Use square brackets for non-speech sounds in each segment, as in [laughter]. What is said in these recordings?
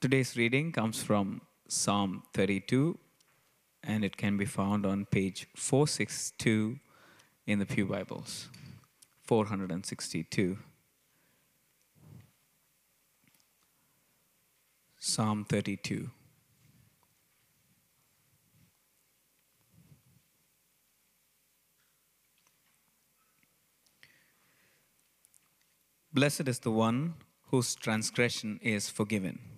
Today's reading comes from Psalm 32 and it can be found on page 462 in the Pew Bibles. 462. Psalm 32. Blessed is the one whose transgression is forgiven,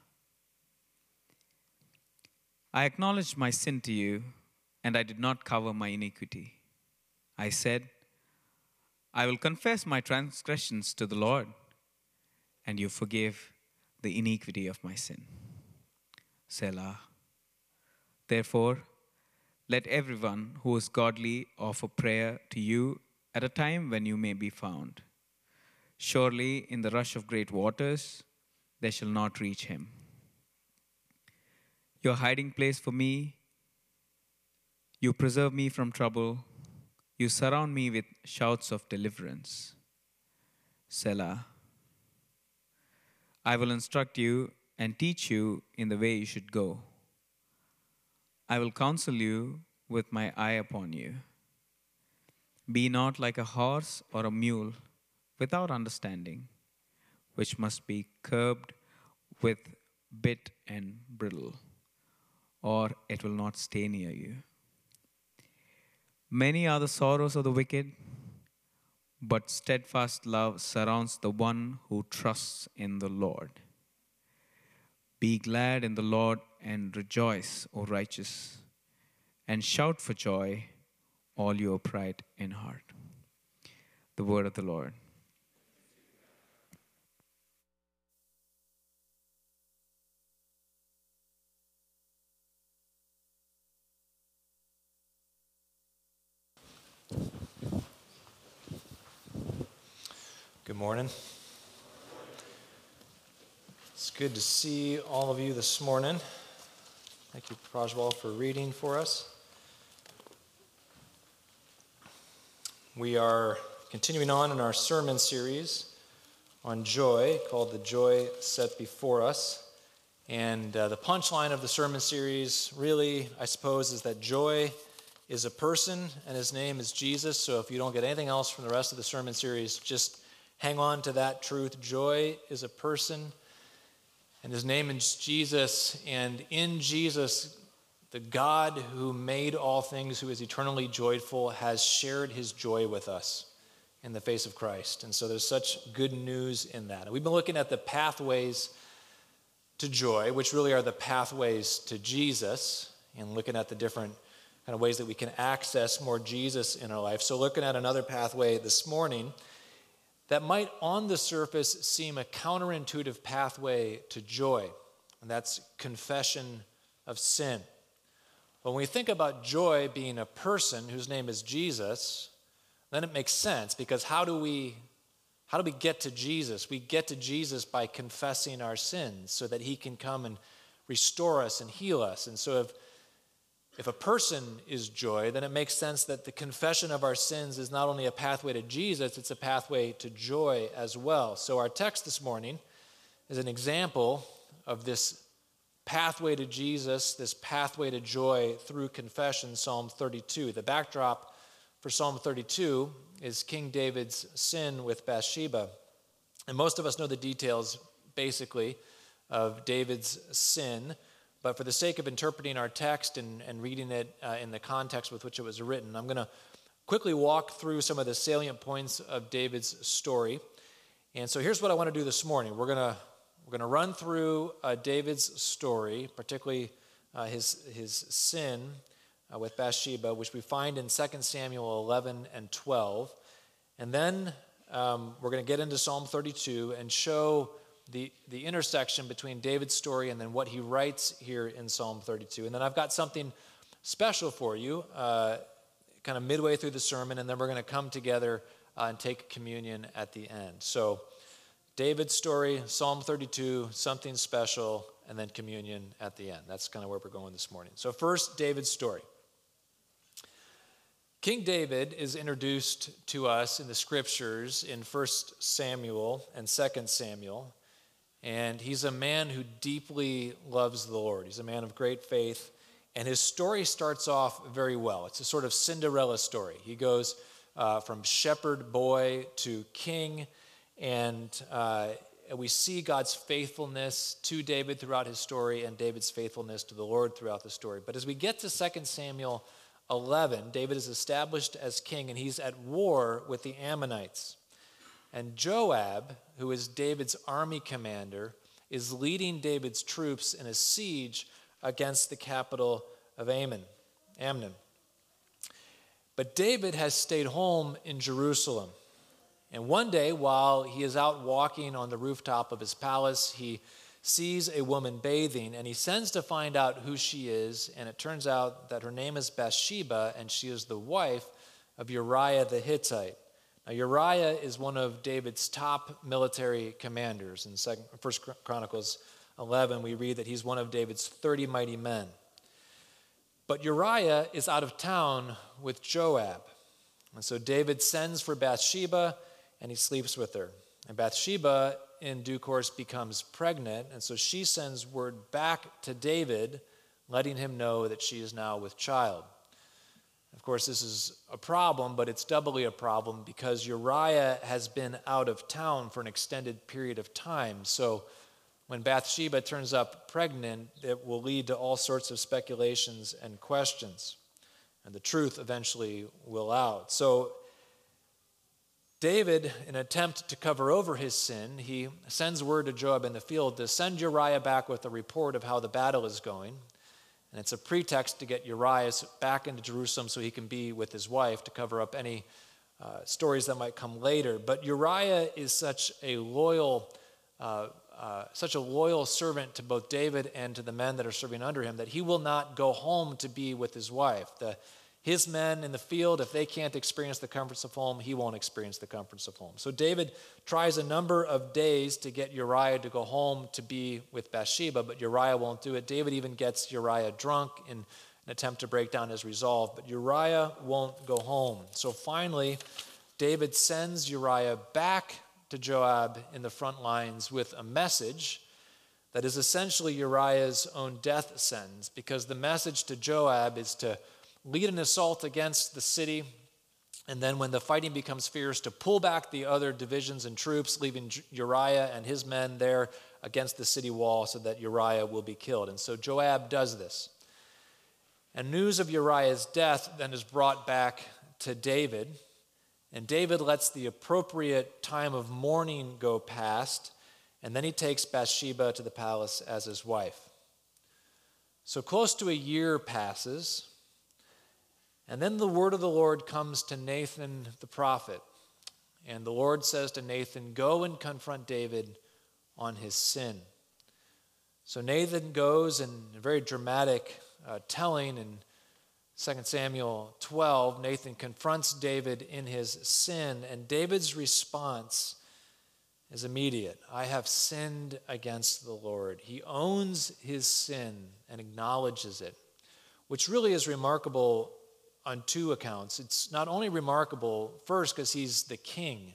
I acknowledged my sin to you, and I did not cover my iniquity. I said, I will confess my transgressions to the Lord, and you forgive the iniquity of my sin. Selah. Therefore, let everyone who is godly offer prayer to you at a time when you may be found. Surely, in the rush of great waters, they shall not reach him. Your hiding place for me, you preserve me from trouble, you surround me with shouts of deliverance. Selah. I will instruct you and teach you in the way you should go. I will counsel you with my eye upon you. Be not like a horse or a mule without understanding which must be curbed with bit and bridle, or it will not stay near you. Many are the sorrows of the wicked, but steadfast love surrounds the one who trusts in the Lord. Be glad in the Lord and rejoice, O righteous, and shout for joy, all your pride in heart. The word of the Lord. Good morning. It's good to see all of you this morning. Thank you, Prajwal, for reading for us. We are continuing on in our sermon series on joy called The Joy Set Before Us. And uh, the punchline of the sermon series, really, I suppose, is that joy is a person and his name is Jesus. So if you don't get anything else from the rest of the sermon series, just hang on to that truth. Joy is a person and his name is Jesus. And in Jesus, the God who made all things, who is eternally joyful, has shared his joy with us in the face of Christ. And so there's such good news in that. And we've been looking at the pathways to joy, which really are the pathways to Jesus, and looking at the different kind of ways that we can access more Jesus in our life. So, looking at another pathway this morning that might on the surface seem a counterintuitive pathway to joy, and that's confession of sin. When we think about joy being a person whose name is Jesus, then it makes sense because how do we how do we get to Jesus? We get to Jesus by confessing our sins so that he can come and restore us and heal us. And so if if a person is joy, then it makes sense that the confession of our sins is not only a pathway to Jesus, it's a pathway to joy as well. So, our text this morning is an example of this pathway to Jesus, this pathway to joy through confession, Psalm 32. The backdrop for Psalm 32 is King David's sin with Bathsheba. And most of us know the details, basically, of David's sin. But for the sake of interpreting our text and, and reading it uh, in the context with which it was written, I'm going to quickly walk through some of the salient points of David's story. And so here's what I want to do this morning. We're going to we're going to run through uh, David's story, particularly uh, his his sin uh, with Bathsheba, which we find in 2 Samuel 11 and 12, and then um, we're going to get into Psalm 32 and show the, the intersection between David's story and then what he writes here in Psalm 32. And then I've got something special for you, uh, kind of midway through the sermon, and then we're going to come together uh, and take communion at the end. So, David's story, Psalm 32, something special, and then communion at the end. That's kind of where we're going this morning. So, first, David's story. King David is introduced to us in the scriptures in 1 Samuel and 2 Samuel. And he's a man who deeply loves the Lord. He's a man of great faith. And his story starts off very well. It's a sort of Cinderella story. He goes uh, from shepherd boy to king. And uh, we see God's faithfulness to David throughout his story and David's faithfulness to the Lord throughout the story. But as we get to 2 Samuel 11, David is established as king and he's at war with the Ammonites. And Joab, who is David's army commander, is leading David's troops in a siege against the capital of Ammon, Amnon. But David has stayed home in Jerusalem. And one day, while he is out walking on the rooftop of his palace, he sees a woman bathing and he sends to find out who she is. And it turns out that her name is Bathsheba and she is the wife of Uriah the Hittite. Now, Uriah is one of David's top military commanders. In Second, First Chronicles 11, we read that he's one of David's 30 mighty men. But Uriah is out of town with Joab. And so David sends for Bathsheba and he sleeps with her. And Bathsheba, in due course, becomes pregnant. And so she sends word back to David, letting him know that she is now with child. Of course, this is a problem, but it's doubly a problem because Uriah has been out of town for an extended period of time. So when Bathsheba turns up pregnant, it will lead to all sorts of speculations and questions. And the truth eventually will out. So David, in an attempt to cover over his sin, he sends word to Joab in the field to send Uriah back with a report of how the battle is going. And it's a pretext to get Uriah back into Jerusalem so he can be with his wife to cover up any uh, stories that might come later. But Uriah is such a loyal, uh, uh, such a loyal servant to both David and to the men that are serving under him that he will not go home to be with his wife. The his men in the field, if they can't experience the comforts of home, he won't experience the comforts of home. So David tries a number of days to get Uriah to go home to be with Bathsheba, but Uriah won't do it. David even gets Uriah drunk in an attempt to break down his resolve, but Uriah won't go home. So finally, David sends Uriah back to Joab in the front lines with a message that is essentially Uriah's own death sentence, because the message to Joab is to lead an assault against the city, and then when the fighting becomes fierce, to pull back the other divisions and troops, leaving Uriah and his men there against the city wall so that Uriah will be killed. And so Joab does this. And news of Uriah's death then is brought back to David. And David lets the appropriate time of mourning go past, and then he takes Bathsheba to the palace as his wife. So close to a year passes, and then the word of the Lord comes to Nathan the prophet. And the Lord says to Nathan, Go and confront David on his sin. So Nathan goes, and a very dramatic uh, telling in 2 Samuel 12, Nathan confronts David in his sin, and David's response is immediate I have sinned against the Lord. He owns his sin and acknowledges it, which really is remarkable on two accounts. It's not only remarkable, first, because he's the king.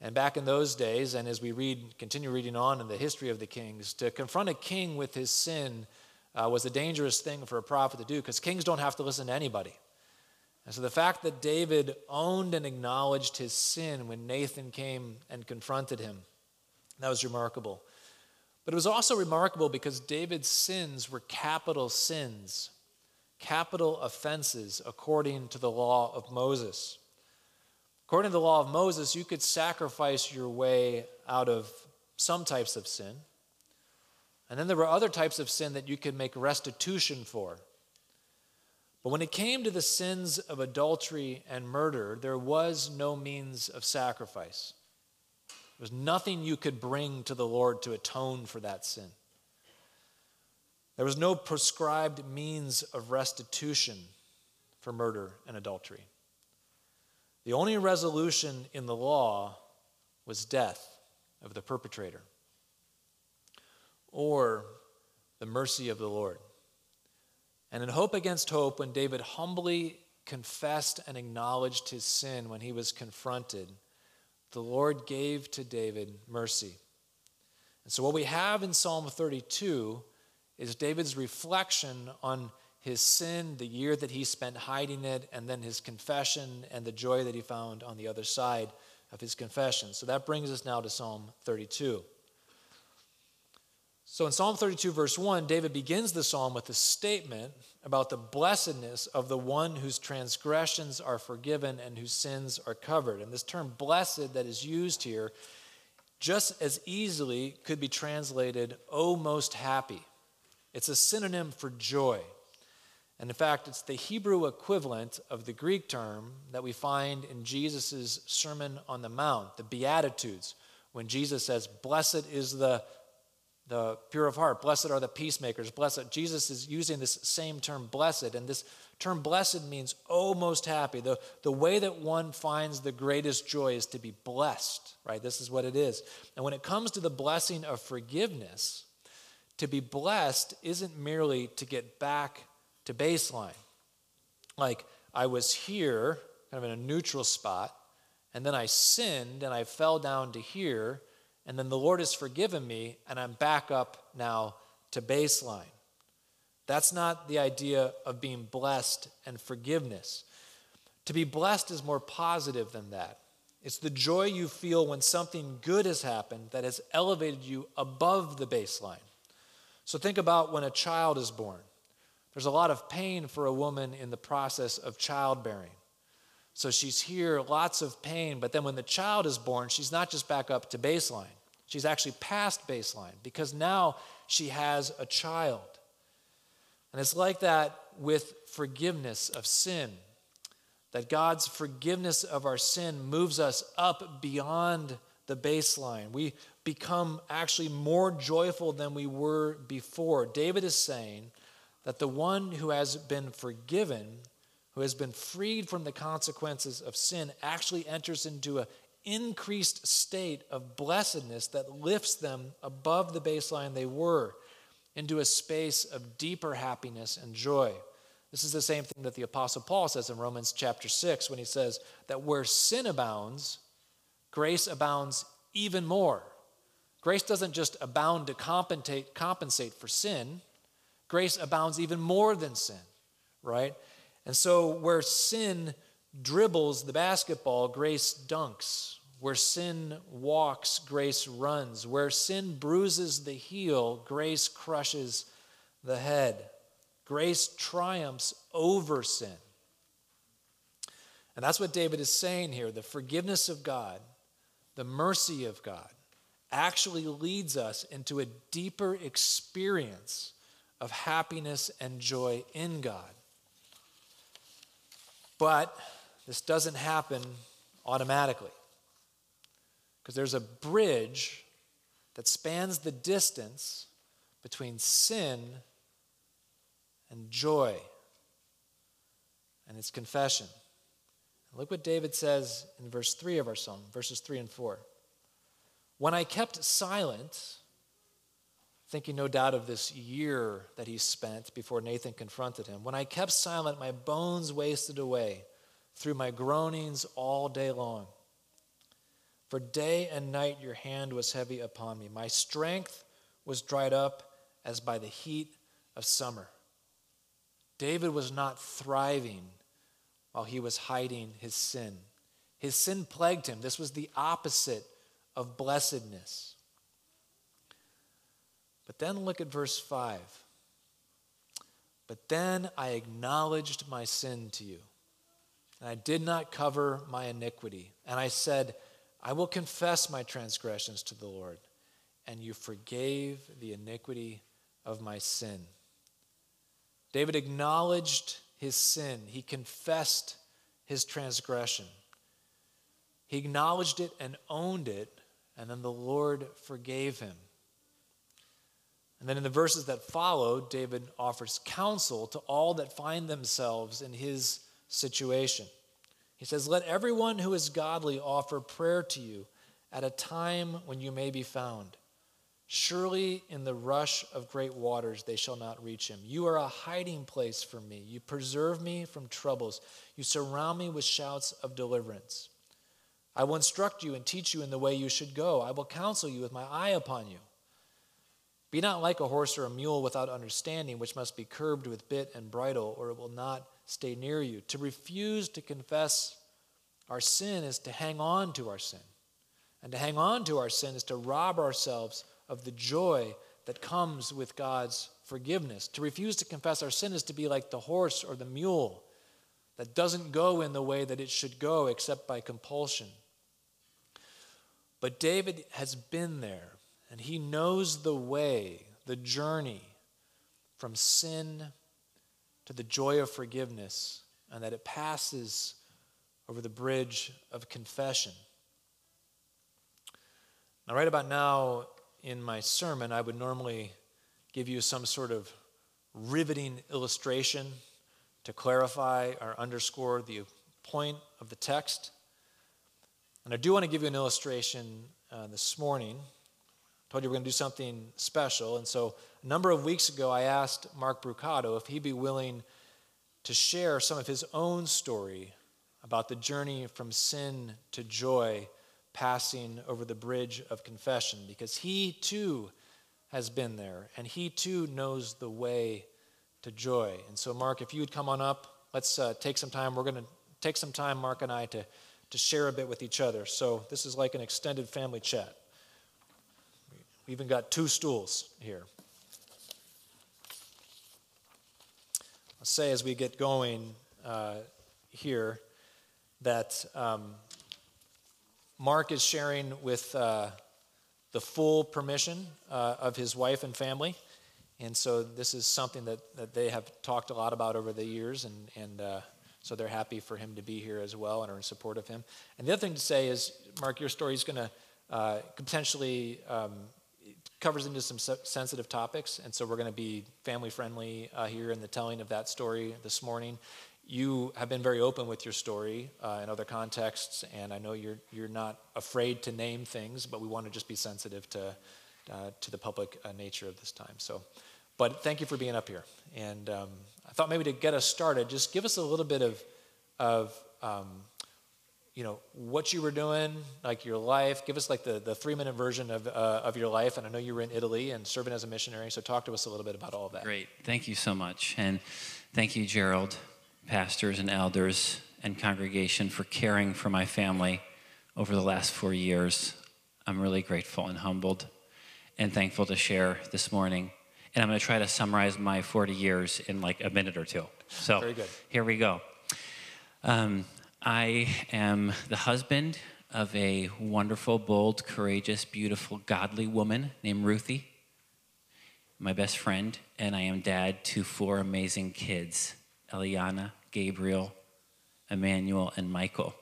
And back in those days, and as we read, continue reading on in the history of the kings, to confront a king with his sin uh, was a dangerous thing for a prophet to do because kings don't have to listen to anybody. And so the fact that David owned and acknowledged his sin when Nathan came and confronted him, that was remarkable. But it was also remarkable because David's sins were capital sins capital offenses according to the law of Moses. According to the law of Moses, you could sacrifice your way out of some types of sin. And then there were other types of sin that you could make restitution for. But when it came to the sins of adultery and murder, there was no means of sacrifice. There was nothing you could bring to the Lord to atone for that sin. There was no prescribed means of restitution for murder and adultery. The only resolution in the law was death of the perpetrator or the mercy of the Lord. And in Hope Against Hope, when David humbly confessed and acknowledged his sin when he was confronted, the Lord gave to David mercy. And so, what we have in Psalm 32 is David's reflection on his sin, the year that he spent hiding it, and then his confession and the joy that he found on the other side of his confession. So that brings us now to Psalm 32. So in Psalm 32, verse 1, David begins the psalm with a statement about the blessedness of the one whose transgressions are forgiven and whose sins are covered. And this term blessed that is used here just as easily could be translated, oh, most happy. It's a synonym for joy. And in fact, it's the Hebrew equivalent of the Greek term that we find in Jesus' Sermon on the Mount, the Beatitudes, when Jesus says, Blessed is the, the pure of heart, blessed are the peacemakers, blessed. Jesus is using this same term, blessed, and this term blessed means, oh, most happy. The, the way that one finds the greatest joy is to be blessed, right? This is what it is. And when it comes to the blessing of forgiveness, to be blessed isn't merely to get back to baseline. Like, I was here, kind of in a neutral spot, and then I sinned and I fell down to here, and then the Lord has forgiven me, and I'm back up now to baseline. That's not the idea of being blessed and forgiveness. To be blessed is more positive than that. It's the joy you feel when something good has happened that has elevated you above the baseline. So think about when a child is born. There's a lot of pain for a woman in the process of childbearing. So she's here, lots of pain, but then when the child is born, she's not just back up to baseline. She's actually past baseline because now she has a child. And it's like that with forgiveness of sin. That God's forgiveness of our sin moves us up beyond the baseline. We become actually more joyful than we were before. David is saying that the one who has been forgiven, who has been freed from the consequences of sin, actually enters into an increased state of blessedness that lifts them above the baseline they were into a space of deeper happiness and joy. This is the same thing that the Apostle Paul says in Romans chapter 6 when he says that where sin abounds, grace abounds even more. Grace doesn't just abound to compensate, compensate for sin, grace abounds even more than sin, right? And so where sin dribbles the basketball, grace dunks. Where sin walks, grace runs. Where sin bruises the heel, grace crushes the head. Grace triumphs over sin. And that's what David is saying here. The forgiveness of God, the mercy of God, actually leads us into a deeper experience of happiness and joy in God. But this doesn't happen automatically because there's a bridge that spans the distance between sin and joy, and it's confession. Look what David says in verse 3 of our psalm, verses 3 and 4. When I kept silent, thinking no doubt of this year that he spent before Nathan confronted him. When I kept silent, my bones wasted away through my groanings all day long. For day and night your hand was heavy upon me. My strength was dried up as by the heat of summer. David was not thriving while he was hiding his sin. His sin plagued him. This was the opposite of blessedness. But then look at verse 5. But then I acknowledged my sin to you, and I did not cover my iniquity. And I said, I will confess my transgressions to the Lord, and you forgave the iniquity of my sin. David acknowledged his sin, he confessed his transgression. He acknowledged it and owned it and then the Lord forgave him. And then in the verses that follow, David offers counsel to all that find themselves in his situation. He says, Let everyone who is godly offer prayer to you at a time when you may be found. Surely in the rush of great waters they shall not reach him. You are a hiding place for me. You preserve me from troubles. You surround me with shouts of deliverance. I will instruct you and teach you in the way you should go. I will counsel you with my eye upon you. Be not like a horse or a mule without understanding, which must be curbed with bit and bridle, or it will not stay near you. To refuse to confess our sin is to hang on to our sin. And to hang on to our sin is to rob ourselves of the joy that comes with God's forgiveness. To refuse to confess our sin is to be like the horse or the mule that doesn't go in the way that it should go except by compulsion. But David has been there, and he knows the way, the journey from sin to the joy of forgiveness, and that it passes over the bridge of confession. Now, right about now, in my sermon, I would normally give you some sort of riveting illustration to clarify or underscore the point of the text. And I do want to give you an illustration uh, this morning. I told you we're going to do something special. And so a number of weeks ago, I asked Mark Brucato if he'd be willing to share some of his own story about the journey from sin to joy passing over the bridge of confession because he too has been there and he too knows the way to joy. And so, Mark, if you would come on up, let's uh, take some time. We're going to take some time, Mark and I, to, to share a bit with each other. So, this is like an extended family chat. We even got two stools here. I'll say as we get going uh, here that um, Mark is sharing with uh, the full permission uh, of his wife and family. And so this is something that, that they have talked a lot about over the years, and, and uh, so they're happy for him to be here as well and are in support of him. And the other thing to say is, Mark, your story is going to uh, potentially um, covers into some sensitive topics, and so we're going to be family friendly uh, here in the telling of that story this morning you have been very open with your story uh, in other contexts, and I know you're you're not afraid to name things, but we want to just be sensitive to uh, to the public uh, nature of this time. So, but thank you for being up here. And um, I thought maybe to get us started, just give us a little bit of of um, you know what you were doing, like your life. Give us like the, the three minute version of uh, of your life. And I know you were in Italy and serving as a missionary. So talk to us a little bit about all that. Great, thank you so much, and thank you, Gerald pastors and elders and congregation for caring for my family over the last four years. I'm really grateful and humbled and thankful to share this morning. And I'm going to try to summarize my 40 years in like a minute or two. So here we go. Um, I am the husband of a wonderful, bold, courageous, beautiful, godly woman named Ruthie, my best friend, and I am dad to four amazing kids Eliana, Gabriel, Emmanuel, and Michael.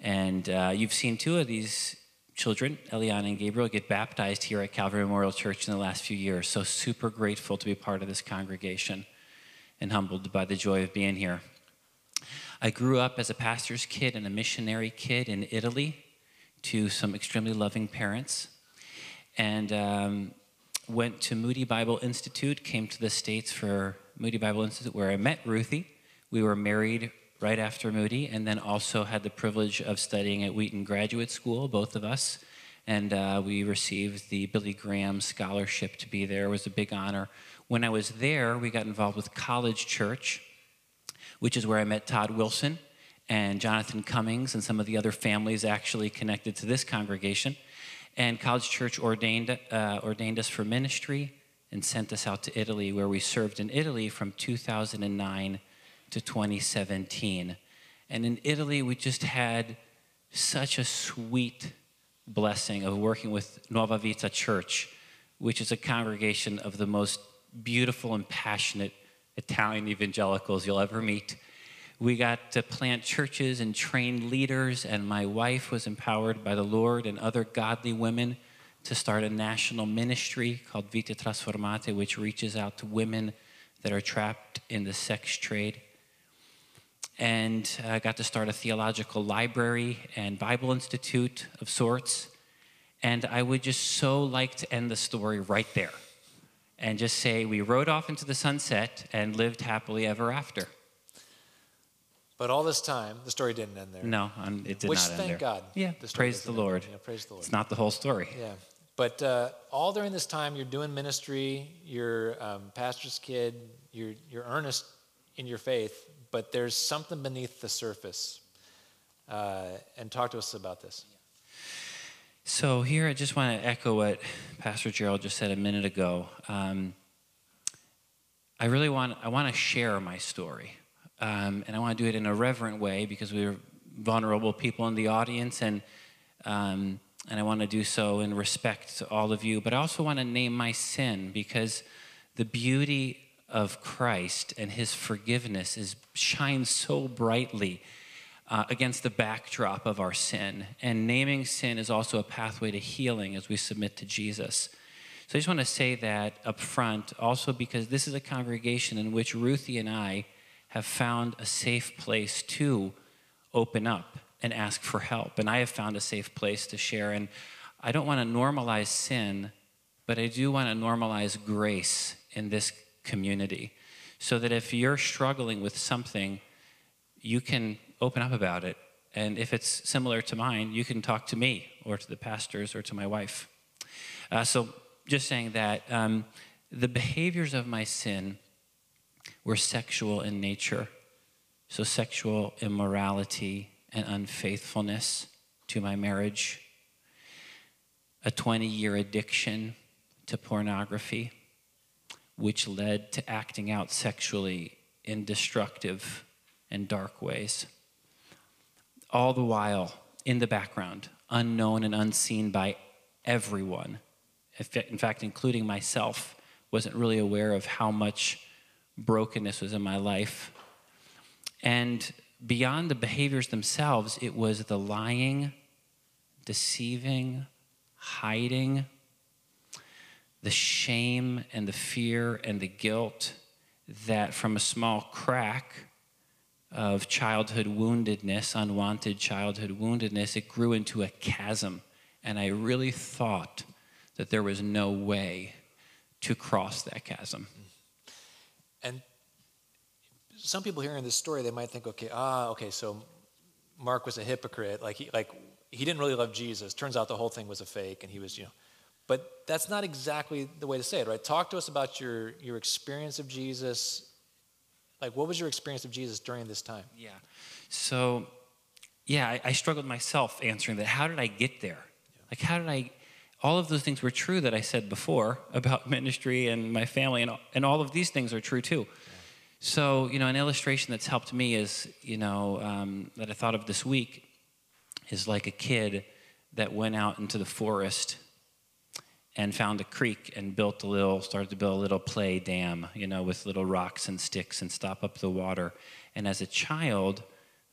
And uh, you've seen two of these children, Eliana and Gabriel, get baptized here at Calvary Memorial Church in the last few years. So super grateful to be part of this congregation and humbled by the joy of being here. I grew up as a pastor's kid and a missionary kid in Italy to some extremely loving parents. And um, went to Moody Bible Institute, came to the States for Moody Bible Institute, where I met Ruthie. We were married right after Moody, and then also had the privilege of studying at Wheaton Graduate School, both of us. And uh, we received the Billy Graham Scholarship to be there. It was a big honor. When I was there, we got involved with College Church, which is where I met Todd Wilson and Jonathan Cummings and some of the other families actually connected to this congregation. And College Church ordained, uh, ordained us for ministry and sent us out to Italy, where we served in Italy from 2009 to 2017. And in Italy, we just had such a sweet blessing of working with Nuova Vita Church, which is a congregation of the most beautiful and passionate Italian evangelicals you'll ever meet. we got to plant churches and train leaders, and my wife was empowered by the Lord and other godly women to start a national ministry called Vita Trasformate, which reaches out to women that are trapped in the sex trade. And I got to start a theological library and Bible Institute of sorts. And I would just so like to end the story right there and just say we rode off into the sunset and lived happily ever after. But all this time, the story didn't end there. No, um, it did Which, not end there. Which, thank. God, Yeah, the praise the Lord. Yeah, praise the Lord. It's not the whole story. Yeah. But uh, all during this time, you're doing ministry, you're um, pastor's kid, you're, you're earnest in your faith, but there's something beneath the surface. Uh, and talk to us about this. So here, I just want to echo what Pastor Gerald just said a minute ago. Um, I really want I want to share my story, um, and I want to do it in a reverent way because we're vulnerable people in the audience, and um, and I want to do so in respect to all of you. But I also want to name my sin because the beauty of Christ and His forgiveness is shines so brightly uh, against the backdrop of our sin. And naming sin is also a pathway to healing as we submit to Jesus. So I just want to say that up front, also because this is a congregation in which Ruthie and I have found a safe place to open up and ask for help. And I have found a safe place to share. And I don't want to normalize sin, but I do want to normalize grace in this community. So that if you're struggling with something, you can open up about it. And if it's similar to mine, you can talk to me or to the pastors or to my wife. Uh, so, just saying that um, the behaviors of my sin were sexual in nature. So, sexual immorality and unfaithfulness to my marriage, a 20 year addiction to pornography, which led to acting out sexually in destructive and dark ways. All the while, in the background, unknown and unseen by everyone, in fact, including myself, wasn't really aware of how much brokenness was in my life. And beyond the behaviors themselves, it was the lying, deceiving, hiding, the shame and the fear and the guilt that from a small crack of childhood woundedness, unwanted childhood woundedness, it grew into a chasm. And I really thought that there was no way to cross that chasm. And some people hearing this story, they might think, okay, ah, okay, so Mark was a hypocrite. Like he, like he didn't really love Jesus. Turns out the whole thing was a fake, and he was, you know. But that's not exactly the way to say it, right? Talk to us about your your experience of Jesus. Like, what was your experience of Jesus during this time? Yeah. So, yeah, I, I struggled myself answering that. How did I get there? Like, how did I? All of those things were true that I said before about [laughs] ministry and my family, and, and all of these things are true too. So, you know, an illustration that's helped me is, you know, um, that I thought of this week is like a kid that went out into the forest and found a creek and built a little, started to build a little play dam, you know, with little rocks and sticks and stop up the water. And as a child,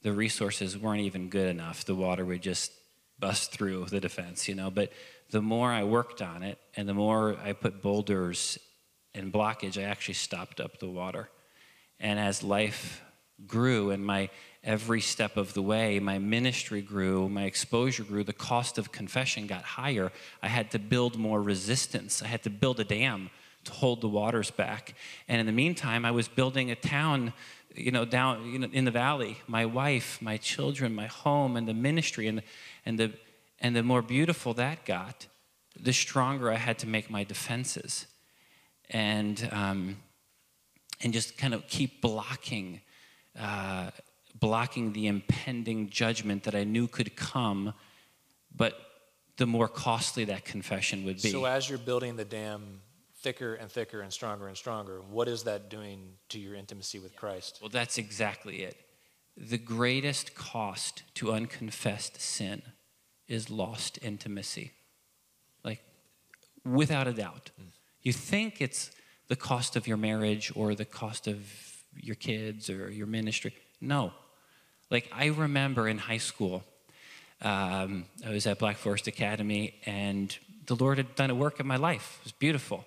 the resources weren't even good enough. The water would just bust through the defense, you know. But the more I worked on it and the more I put boulders and blockage, I actually stopped up the water. And as life grew and my every step of the way, my ministry grew, my exposure grew, the cost of confession got higher. I had to build more resistance. I had to build a dam to hold the waters back. And in the meantime, I was building a town, you know, down you know, in the valley. My wife, my children, my home, and the ministry, and and the and the more beautiful that got, the stronger I had to make my defenses, and um, and just kind of keep blocking. Uh, blocking the impending judgment that I knew could come, but the more costly that confession would be. So, as you're building the dam thicker and thicker and stronger and stronger, what is that doing to your intimacy with Christ? well, that's exactly it. The greatest cost to unconfessed sin is lost intimacy. Like, without a doubt. You think it's the cost of your marriage or the cost of your kids or your ministry. No. Like, I remember in high school, um, I was at Black Forest Academy, and the Lord had done a work in my life. It was beautiful.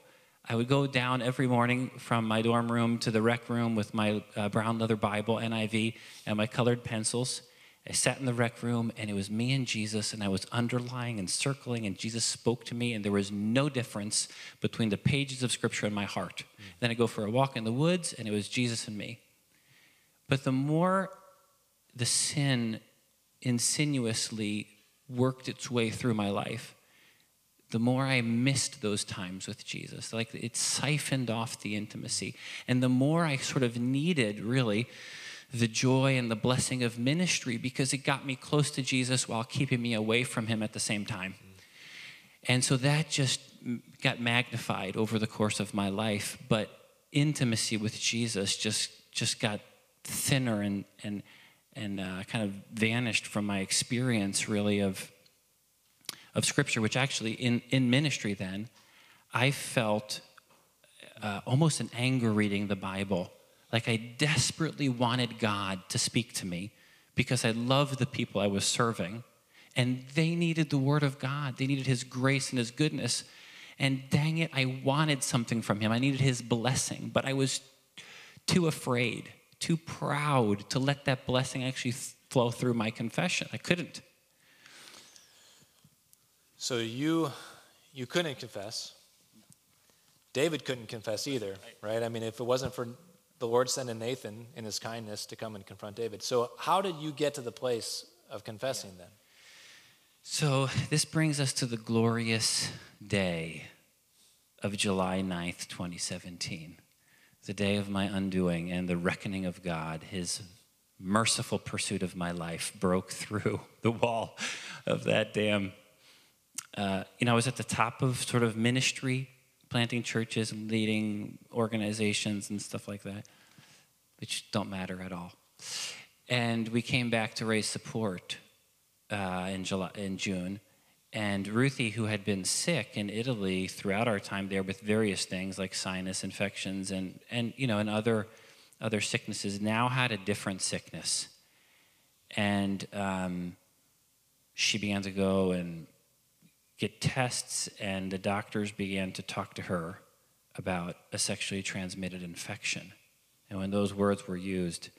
I would go down every morning from my dorm room to the rec room with my uh, brown leather Bible, NIV, and my colored pencils. I sat in the rec room, and it was me and Jesus, and I was underlying and circling, and Jesus spoke to me, and there was no difference between the pages of Scripture and my heart. Then I go for a walk in the woods, and it was Jesus and me. But the more the sin insinuously worked its way through my life, the more I missed those times with Jesus. Like it siphoned off the intimacy. And the more I sort of needed, really, the joy and the blessing of ministry because it got me close to Jesus while keeping me away from him at the same time. And so that just got magnified over the course of my life. But intimacy with Jesus just, just got thinner and, and, and uh, kind of vanished from my experience, really, of of Scripture, which actually in, in ministry then, I felt uh, almost an anger reading the Bible. Like I desperately wanted God to speak to me because I loved the people I was serving. And they needed the Word of God, they needed His grace and His goodness. And dang it, I wanted something from Him. I needed His blessing, but I was too afraid, too proud to let that blessing actually flow through my confession. I couldn't. So you you couldn't confess. David couldn't confess either, right? I mean, if it wasn't for the Lord sent a Nathan in his kindness to come and confront David. So how did you get to the place of confessing yeah. then? So this brings us to the glorious day of July 9th, 2017. The day of my undoing and the reckoning of God, his merciful pursuit of my life broke through [laughs] the wall of that dam uh, you know, I was at the top of sort of ministry, planting churches and leading organizations and stuff like that, which don't matter at all. And we came back to raise support uh, in July, in June. And Ruthie, who had been sick in Italy throughout our time there with various things like sinus infections and, and you know, and other, other sicknesses, now had a different sickness. And um, she began to go and get tests, and the doctors began to talk to her about a sexually transmitted infection. And when those words were used,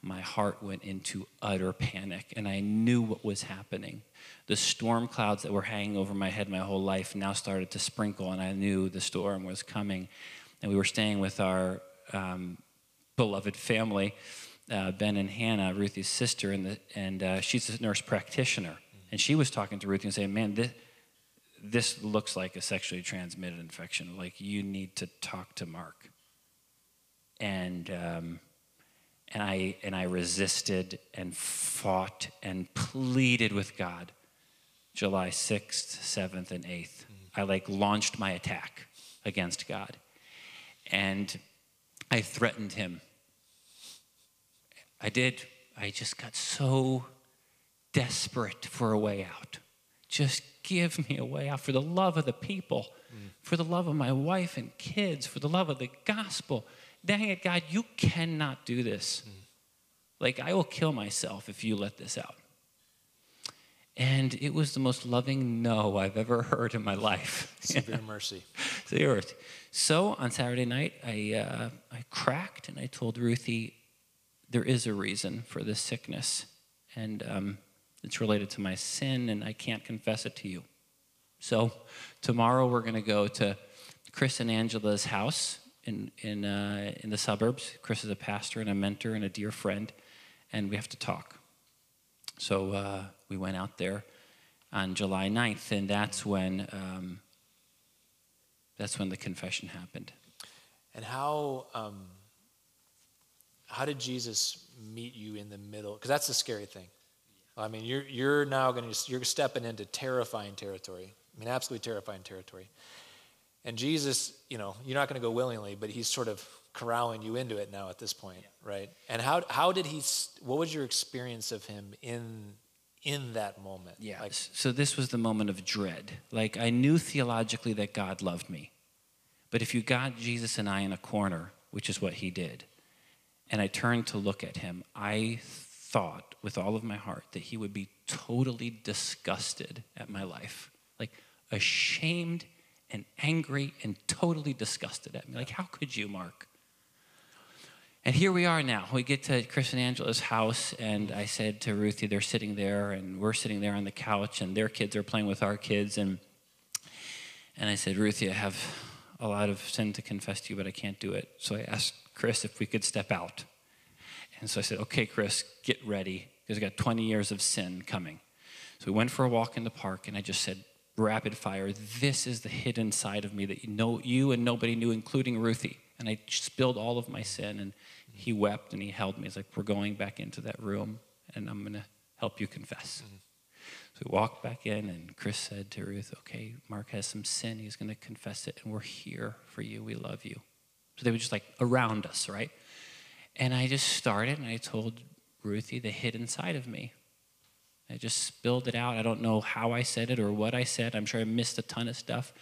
my heart went into utter panic, and I knew what was happening. The storm clouds that were hanging over my head my whole life now started to sprinkle, and I knew the storm was coming. And we were staying with our um, beloved family, uh, Ben and Hannah, Ruthie's sister, and, the, and uh, she's a nurse practitioner. And she was talking to Ruthie and saying, Man, this, this looks like a sexually transmitted infection. Like you need to talk to Mark. And um, and I and I resisted and fought and pleaded with God. July sixth, seventh, and 8th mm-hmm. I like launched my attack against God, and I threatened Him. I did. I just got so desperate for a way out. Just give me a way out for the love of the people, mm. for the love of my wife and kids, for the love of the gospel. Dang it, God, you cannot do this. Mm. Like, I will kill myself if you let this out. And it was the most loving no I've ever heard in my life. Severe [laughs] mercy. Severe. So on Saturday night, I, uh, I cracked and I told Ruthie, there is a reason for this sickness. And um, it's related to my sin, and I can't confess it to you. So, tomorrow we're going to go to Chris and Angela's house in, in, uh, in the suburbs. Chris is a pastor and a mentor and a dear friend, and we have to talk. So, uh, we went out there on July 9th, and that's when, um, that's when the confession happened. And how, um, how did Jesus meet you in the middle? Because that's the scary thing. I mean, you're, you're now going to, you're stepping into terrifying territory. I mean, absolutely terrifying territory. And Jesus, you know, you're not going to go willingly, but he's sort of corralling you into it now at this point, yeah. right? And how, how did he, what was your experience of him in, in that moment? Yeah. Like, so this was the moment of dread. Like, I knew theologically that God loved me. But if you got Jesus and I in a corner, which is what he did, and I turned to look at him, I thought with all of my heart that he would be totally disgusted at my life, like ashamed and angry and totally disgusted at me. Like, how could you, Mark? And here we are now. We get to Chris and Angela's house, and I said to Ruthie, they're sitting there, and we're sitting there on the couch, and their kids are playing with our kids. And, and I said, Ruthie, I have a lot of sin to confess to you, but I can't do it. So I asked Chris if we could step out. And so I said, okay, Chris, get ready, because I got 20 years of sin coming. So we went for a walk in the park, and I just said, rapid fire, this is the hidden side of me that you know you and nobody knew, including Ruthie. And I spilled all of my sin, and he wept and he held me. He's like, We're going back into that room, and I'm going to help you confess. Mm-hmm. So we walked back in, and Chris said to Ruth, Okay, Mark has some sin. He's going to confess it, and we're here for you. We love you. So they were just like around us, right? And I just started, and I told Ruthie the hidden side of me. I just spilled it out. I don't know how I said it or what I said. I'm sure I missed a ton of stuff.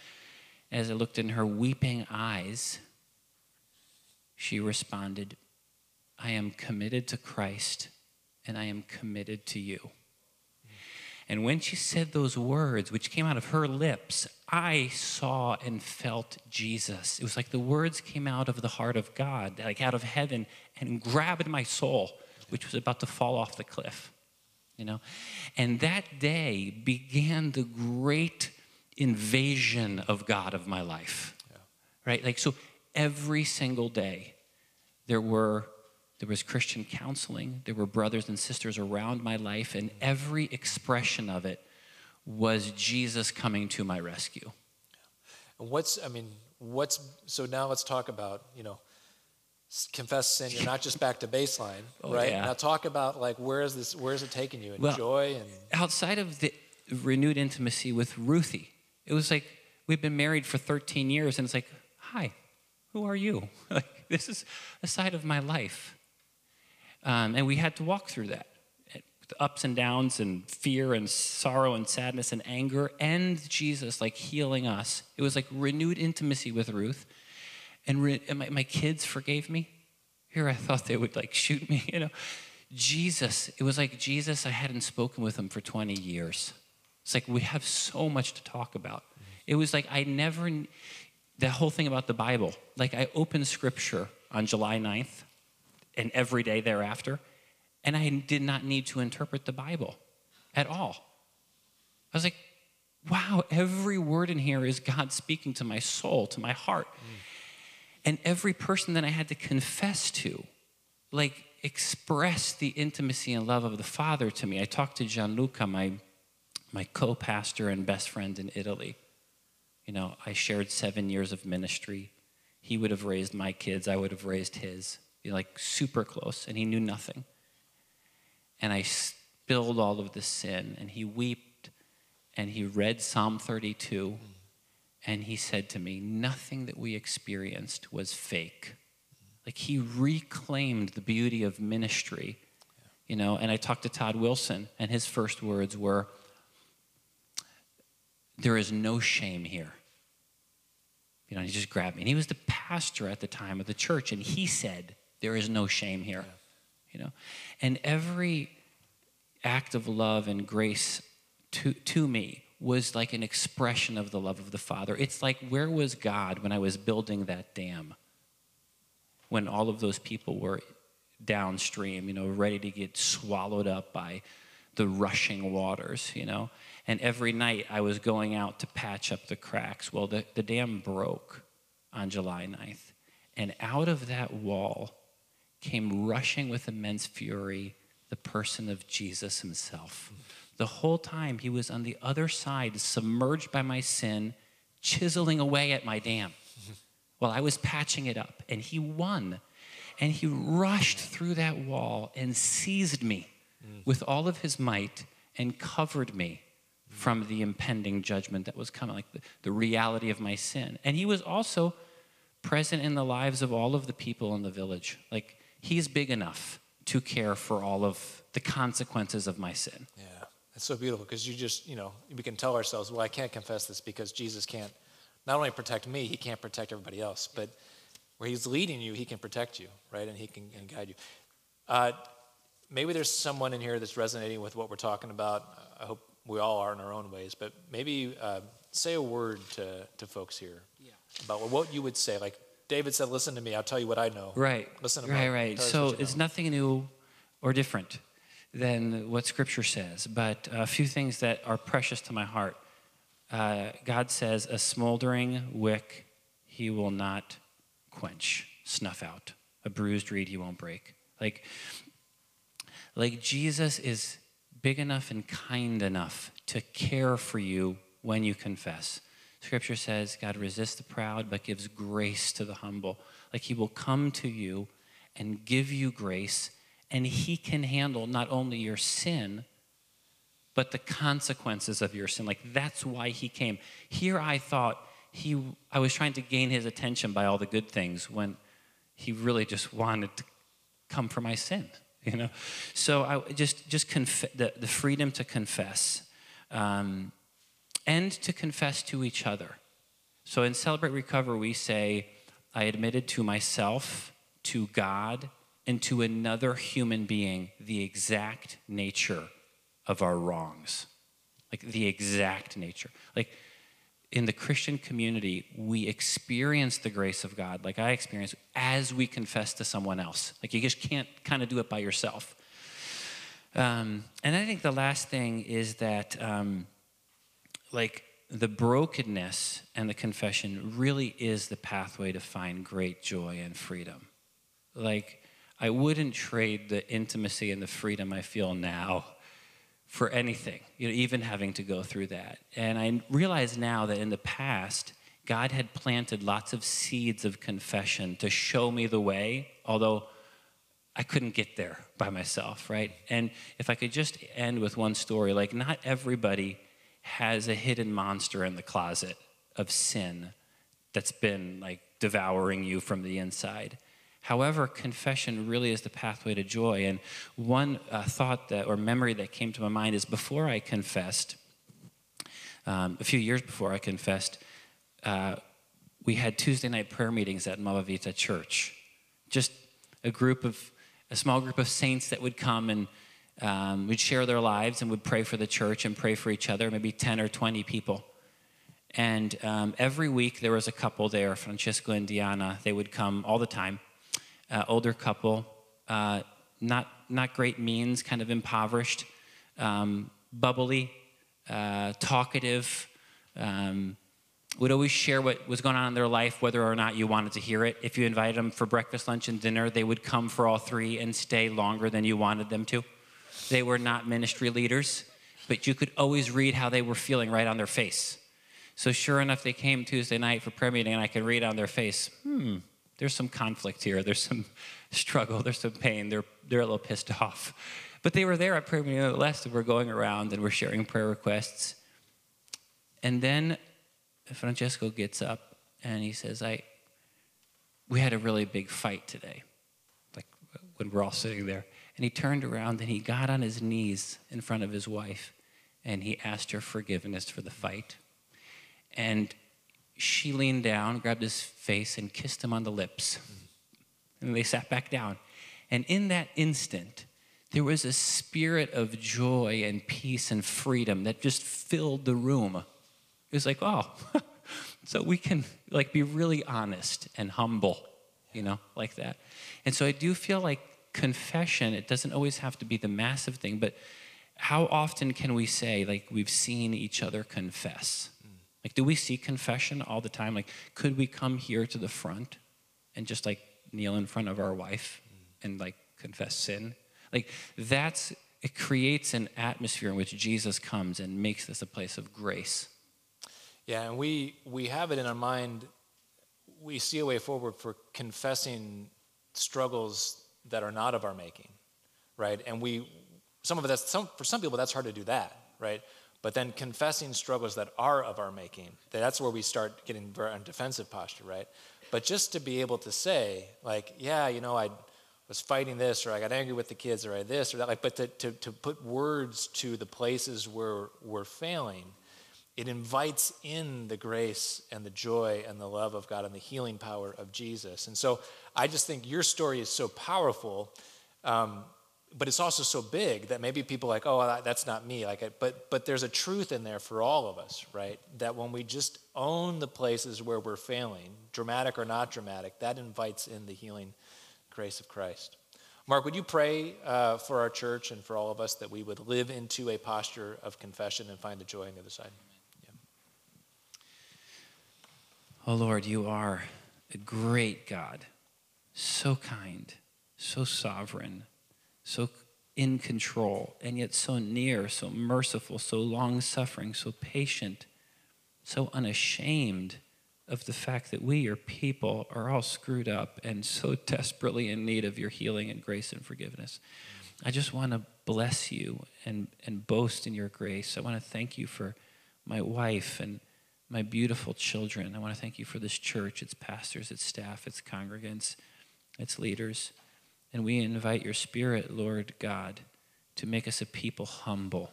As I looked in her weeping eyes, she responded, I am committed to Christ and I am committed to you. And when she said those words, which came out of her lips, I saw and felt Jesus. It was like the words came out of the heart of God, like out of heaven, and grabbed my soul, which was about to fall off the cliff. You know? And that day began the great invasion of God of my life. Yeah. Right? Like, so every single day, there were there was Christian counseling, there were brothers and sisters around my life, and every expression of it was Jesus coming to my rescue. And what's, I mean, what's, so now let's talk about, you know, confess sin. You're not just back to baseline, [laughs] oh, right? Yeah. Now talk about like where is this? Where is it taking you? In well, joy and outside of the renewed intimacy with Ruthie, it was like we've been married for 13 years, and it's like, hi, who are you? [laughs] Like this is a side of my life. Um, and we had to walk through that with ups and downs and fear and sorrow and sadness and anger and Jesus like healing us. It was like renewed intimacy with Ruth. And, re- and my, my kids forgave me. Here I thought they would like shoot me, [laughs] you know. Jesus, it was like Jesus, I hadn't spoken with him for 20 years. It's like we have so much to talk about. It was like I never, the whole thing about the Bible, like I opened scripture on July 9th and every day thereafter. And I did not need to interpret the Bible at all. I was like, wow, every word in here is God speaking to my soul, to my heart. Mm. And every person that I had to confess to, like, expressed the intimacy and love of the Father to me. I talked to Gianluca, my, my co pastor and best friend in Italy. You know, I shared seven years of ministry. He would have raised my kids, I would have raised his like super close, and he knew nothing. And I spilled all of the sin, and he wept, and he read Psalm 32, and he said to me, Nothing that we experienced was fake. Like he reclaimed the beauty of ministry, you know. And I talked to Todd Wilson, and his first words were, There is no shame here. You know, he just grabbed me. And he was the pastor at the time of the church, and he said, there is no shame here. Yeah. You know? And every act of love and grace to, to me was like an expression of the love of the Father. It's like, where was God when I was building that dam? When all of those people were downstream, you know, ready to get swallowed up by the rushing waters, you know? And every night I was going out to patch up the cracks. Well, the, the dam broke on July 9th. And out of that wall came rushing with immense fury the person of Jesus himself. The whole time he was on the other side, submerged by my sin, chiseling away at my dam [laughs] while I was patching it up. And he won. And he rushed through that wall and seized me mm. with all of his might and covered me from the impending judgment that was coming, like the, the reality of my sin. And he was also present in the lives of all of the people in the village. Like He's big enough to care for all of the consequences of my sin. Yeah, it's so beautiful because you just, you know, we can tell ourselves, well, I can't confess this because Jesus can't not only protect me, he can't protect everybody else. But where He's leading you, He can protect you, right? And He can and guide you. Uh, maybe there's someone in here that's resonating with what we're talking about. I hope we all are in our own ways, but maybe uh, say a word to, to folks here about what you would say. Like David said, listen to me, I'll tell you what I know. Right. Listen to me. right. Us So you it's know. nothing new or different than what Scripture says, but a few things that are precious to my heart. Uh, God says, "A smoldering wick He will not quench, snuff out. A bruised reed He won't break." Like, like Jesus is big enough and kind enough to care for you when you confess. Scripture says God resists the proud but gives grace to the humble. Like he will come to you and give you grace, and he can handle not only your sin, but the consequences of your sin. Like that's why he came. Here I thought he I was trying to gain his attention by all the good things when he really just wanted to come for my sin [laughs] you know so i just just conf- the, the freedom to confess um, and to confess to each other so in Celebrate Recovery we say i admitted to myself to god and to another human being the exact nature of our wrongs like the exact nature like in the Christian community, we experience the grace of God, like I experience, as we confess to someone else. Like you just can't kind of do it by yourself. Um, and I think the last thing is that, um, like, the brokenness and the confession really is the pathway to find great joy and freedom. Like, I wouldn't trade the intimacy and the freedom I feel now for anything, you know, even having to go through that. And I realize now that in the past, God had planted lots of seeds of confession to show me the way, although I couldn't get there by myself, right? And if I could just end with one story, like not everybody has a hidden monster in the closet of sin that's been like devouring you from the inside. However, confession really is the pathway to joy. And one uh, thought that or memory that came to my mind is before I confessed, um, a few years before I confessed, uh, we had Tuesday night prayer meetings at Malavita Church. Just a group of, a small group of saints that would come and um, would share their lives and would pray for the church and pray for each other, maybe 10 or 20 people. And um, every week there was a couple there, Francesco and Diana. They would come all the time. Uh, older couple, uh, not not great means, kind of impoverished, um, bubbly, uh, talkative. Um, would always share what was going on in their life, whether or not you wanted to hear it. If you invited them for breakfast, lunch, and dinner, they would come for all three and stay longer than you wanted them to. They were not ministry leaders, but you could always read how they were feeling right on their face. So sure enough, they came Tuesday night for prayer meeting, and I could read on their face, hmm, there's some conflict here. There's some [laughs] struggle. There's some pain. They're, they're a little pissed off. But they were there at prayer meeting nonetheless, and we're going around and we're sharing prayer requests. And then Francesco gets up and he says, I, we had a really big fight today, like when we're all sitting there. And he turned around and he got on his knees in front of his wife and he asked her forgiveness for the fight. And she leaned down, grabbed his face, and kissed him on the lips. And they sat back down. And in that instant, there was a spirit of joy and peace and freedom that just filled the room. It was like, oh, [laughs] so we can like be really honest and humble, you know, like that. And so I do feel like confession, it doesn't always have to be the massive thing, but how often can we say like we've seen each other confess? Mm. Like, do we see confession all the time? Like, could we come here to the front and just like kneel in front of our wife mm. and like confess sin? Like, that's, it creates an atmosphere in which Jesus comes and makes this a place of grace. Yeah, and we, we have it in our mind. We see a way forward for confessing struggles that are not of our making, right? And we, some of that's, some, for some people, that's hard to do that, right? But then confessing struggles that are of our making, that's where we start getting very defensive posture, right? But just to be able to say, like, yeah, you know, I was fighting this, or I got angry with the kids, or I this or that, like, but to, to, to put words to the places where we're failing it invites in the grace and the joy and the love of God and the healing power of Jesus. And so I just think your story is so powerful, um, but it's also so big that maybe people like, oh, that's not me. Like, but but there's a truth in there for all of us, right? That when we just own the places where we're failing, dramatic or not dramatic, that invites in the healing grace of Christ. Mark, would you pray uh, for our church and for all of us that we would live into a posture of confession and find the joy on the other side? Oh Lord, you are a great God, so kind, so sovereign, so in control, and yet so near, so merciful, so long suffering, so patient, so unashamed of the fact that we, your people, are all screwed up and so [laughs] desperately in need of your healing and grace and forgiveness. I just want to bless you and, and boast in your grace. I want to thank you for my wife and my beautiful children. I want to thank you for this church, its pastors, its staff, its congregants, its leaders. And we invite your spirit, Lord God, to make us a people humble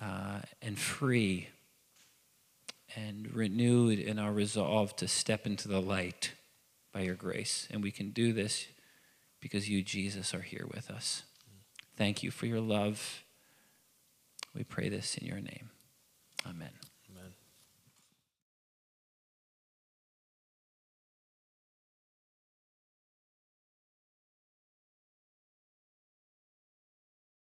uh, and free and renewed in our resolve to step into the light by your grace. And we can do this because you, Jesus, are here with us. Thank you for your love. We pray this in your name.